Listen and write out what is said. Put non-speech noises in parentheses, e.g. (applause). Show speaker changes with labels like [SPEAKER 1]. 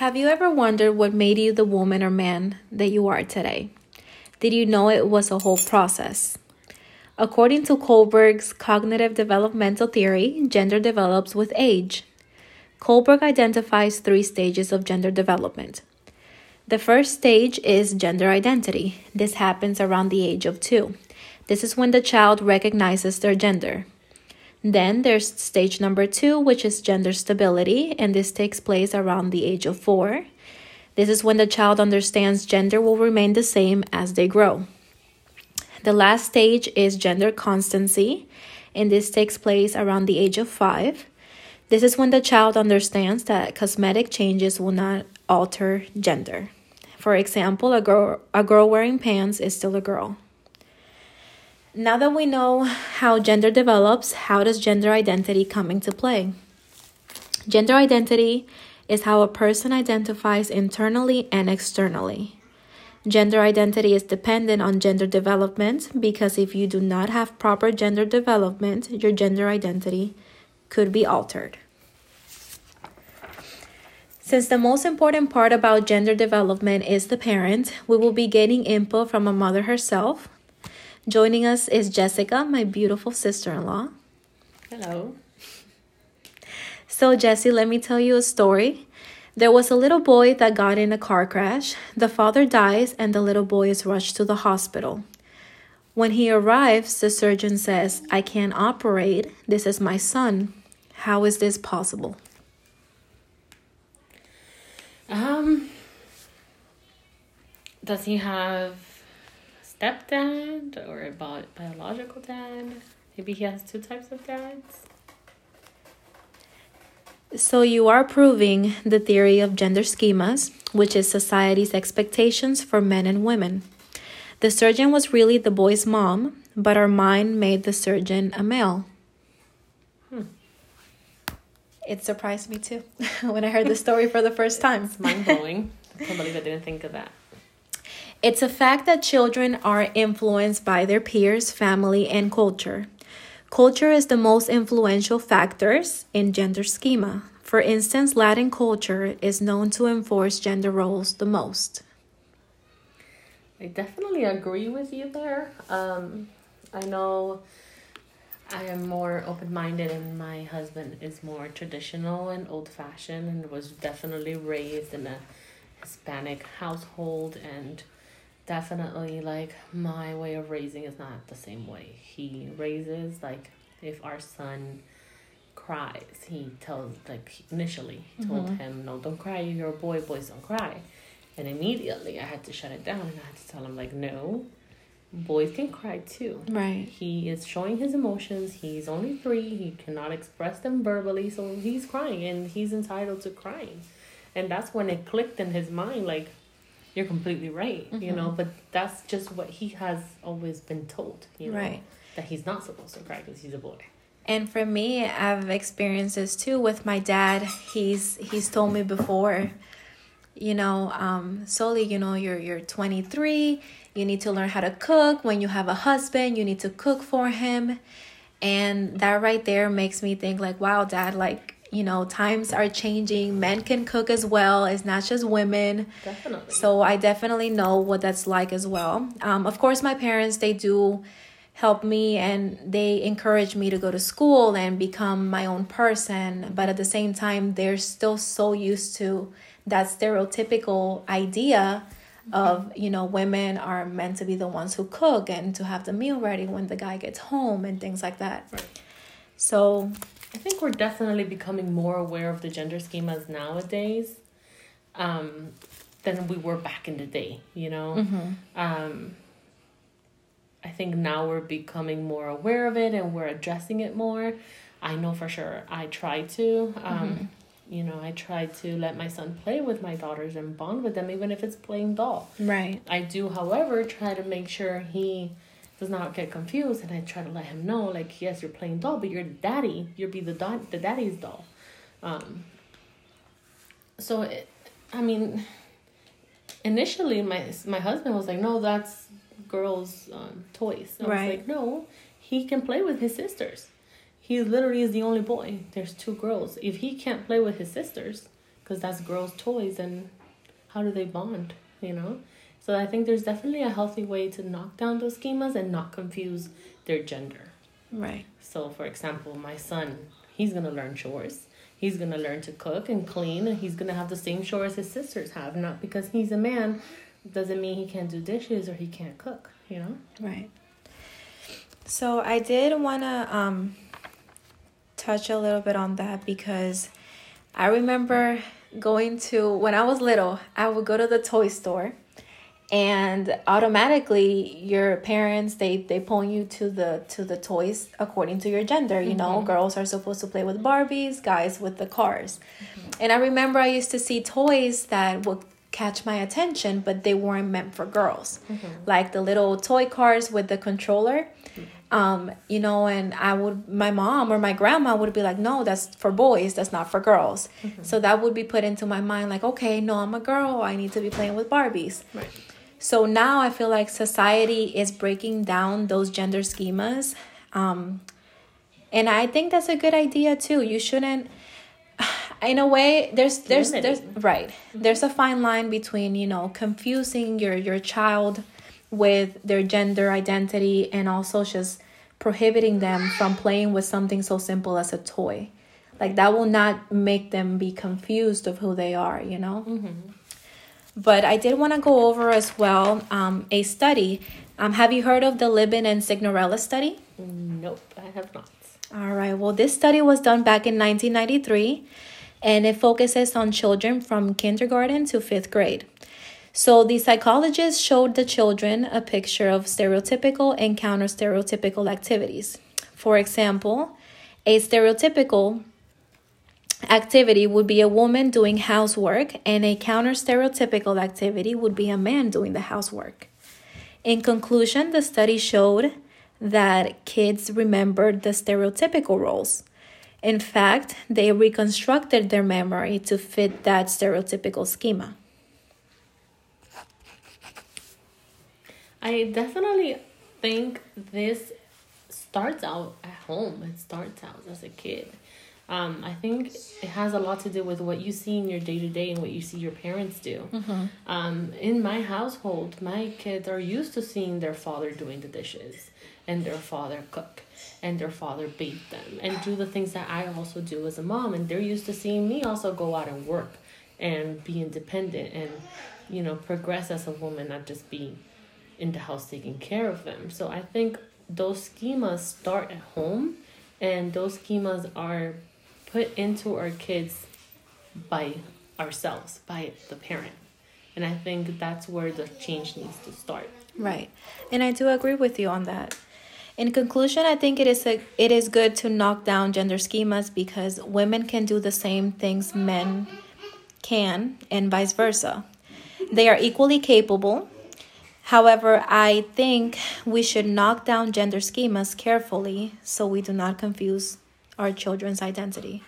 [SPEAKER 1] Have you ever wondered what made you the woman or man that you are today? Did you know it was a whole process? According to Kohlberg's cognitive developmental theory, gender develops with age. Kohlberg identifies three stages of gender development. The first stage is gender identity. This happens around the age of two. This is when the child recognizes their gender. Then there's stage number two, which is gender stability, and this takes place around the age of four. This is when the child understands gender will remain the same as they grow. The last stage is gender constancy, and this takes place around the age of five. This is when the child understands that cosmetic changes will not alter gender. For example, a girl, a girl wearing pants is still a girl. Now that we know how gender develops, how does gender identity come into play? Gender identity is how a person identifies internally and externally. Gender identity is dependent on gender development because if you do not have proper gender development, your gender identity could be altered. Since the most important part about gender development is the parent, we will be getting input from a mother herself, Joining us is Jessica, my beautiful sister in law.
[SPEAKER 2] Hello.
[SPEAKER 1] So, Jesse, let me tell you a story. There was a little boy that got in a car crash. The father dies, and the little boy is rushed to the hospital. When he arrives, the surgeon says, I can't operate. This is my son. How is this possible?
[SPEAKER 2] Um, does he have stepdad or a biological dad. Maybe he has two types of dads.
[SPEAKER 1] So, you are proving the theory of gender schemas, which is society's expectations for men and women. The surgeon was really the boy's mom, but our mind made the surgeon a male. Hmm. It surprised me too (laughs) when I heard the story for the first time.
[SPEAKER 2] It's mind blowing. I can't believe I didn't think of that.
[SPEAKER 1] It's a fact that children are influenced by their peers, family, and culture. Culture is the most influential factors in gender schema. For instance, Latin culture is known to enforce gender roles the most.
[SPEAKER 2] I definitely agree with you there. Um, I know I am more open minded, and my husband is more traditional and old fashioned, and was definitely raised in a Hispanic household and definitely like my way of raising is not the same way he raises. Like if our son cries he tells like initially he told mm-hmm. him no don't cry you're a boy boys don't cry. And immediately i had to shut it down and i had to tell him like no boys can cry too.
[SPEAKER 1] Right.
[SPEAKER 2] He is showing his emotions. He's only three. He cannot express them verbally so he's crying and he's entitled to crying. And that's when it clicked in his mind like you're completely right, mm-hmm. you know, but that's just what he has always been told, you know,
[SPEAKER 1] right.
[SPEAKER 2] that he's not supposed to cry because he's a boy.
[SPEAKER 1] And for me, I've experienced this too with my dad. He's he's told me before, you know, um, Soli, you know, you're you're 23. You need to learn how to cook. When you have a husband, you need to cook for him. And that right there makes me think like, wow, dad, like you know times are changing. Men can cook as well. It's not just women.
[SPEAKER 2] Definitely.
[SPEAKER 1] So i definitely know what that's like as well. Um, of course my parents they do help me and they encourage me to go to school and become my own person. But at the same time they're still so used to that stereotypical idea mm-hmm. of you know women are meant to be the ones who cook and to have the meal ready when the guy gets home and things like that.
[SPEAKER 2] Right.
[SPEAKER 1] so
[SPEAKER 2] I think we're definitely becoming more aware of the gender schemas nowadays um, than we were back in the day, you know?
[SPEAKER 1] Mm-hmm.
[SPEAKER 2] Um, I think now we're becoming more aware of it and we're addressing it more. I know for sure I try to. Um, mm-hmm. You know, I try to let my son play with my daughters and bond with them, even if it's playing doll.
[SPEAKER 1] Right.
[SPEAKER 2] I do, however, try to make sure he does not get confused and I try to let him know like yes you're playing doll but you're daddy. You'll be the da- the daddy's doll. Um so it, I mean initially my my husband was like no that's girls um, toys. I right. was like no he can play with his sisters. He literally is the only boy. There's two girls. If he can't play with his sisters because that's girls' toys, and how do they bond? You know, so I think there's definitely a healthy way to knock down those schemas and not confuse their gender.
[SPEAKER 1] Right.
[SPEAKER 2] So, for example, my son, he's gonna learn chores. He's gonna learn to cook and clean, and he's gonna have the same chores his sisters have. Not because he's a man, doesn't mean he can't do dishes or he can't cook. You know.
[SPEAKER 1] Right. So I did want to um, touch a little bit on that because I remember going to when I was little, I would go to the toy store and automatically your parents they they point you to the to the toys according to your gender you know mm-hmm. girls are supposed to play with barbies guys with the cars mm-hmm. and i remember i used to see toys that would catch my attention but they weren't meant for girls mm-hmm. like the little toy cars with the controller um, you know, and I would, my mom or my grandma would be like, no, that's for boys, that's not for girls. Mm-hmm. So that would be put into my mind, like, okay, no, I'm a girl, I need to be playing with Barbies. Right. So now I feel like society is breaking down those gender schemas. Um, and I think that's a good idea too. You shouldn't, (sighs) in a way, there's, there's, there's, right. Mm-hmm. There's a fine line between, you know, confusing your, your child with their gender identity and also just prohibiting them from playing with something so simple as a toy. Like that will not make them be confused of who they are, you know? Mm-hmm. But I did want to go over as well um, a study. Um, have you heard of the Liben and Signorella study?
[SPEAKER 2] Nope, I have not.
[SPEAKER 1] All right, well, this study was done back in 1993 and it focuses on children from kindergarten to fifth grade. So the psychologist showed the children a picture of stereotypical and counter stereotypical activities. For example, a stereotypical activity would be a woman doing housework, and a counter stereotypical activity would be a man doing the housework. In conclusion, the study showed that kids remembered the stereotypical roles. In fact, they reconstructed their memory to fit that stereotypical schema.
[SPEAKER 2] I definitely think this starts out at home. It starts out as a kid. Um, I think it has a lot to do with what you see in your day to day and what you see your parents do. Mm-hmm. Um, in my household, my kids are used to seeing their father doing the dishes and their father cook and their father bathe them and do the things that I also do as a mom. And they're used to seeing me also go out and work and be independent and, you know, progress as a woman, not just be in the house taking care of them. So I think those schemas start at home and those schemas are put into our kids by ourselves, by the parent. And I think that's where the change needs to start.
[SPEAKER 1] Right. And I do agree with you on that. In conclusion, I think it is a, it is good to knock down gender schemas because women can do the same things men can and vice versa. They are equally capable. However, I think we should knock down gender schemas carefully so we do not confuse our children's identity.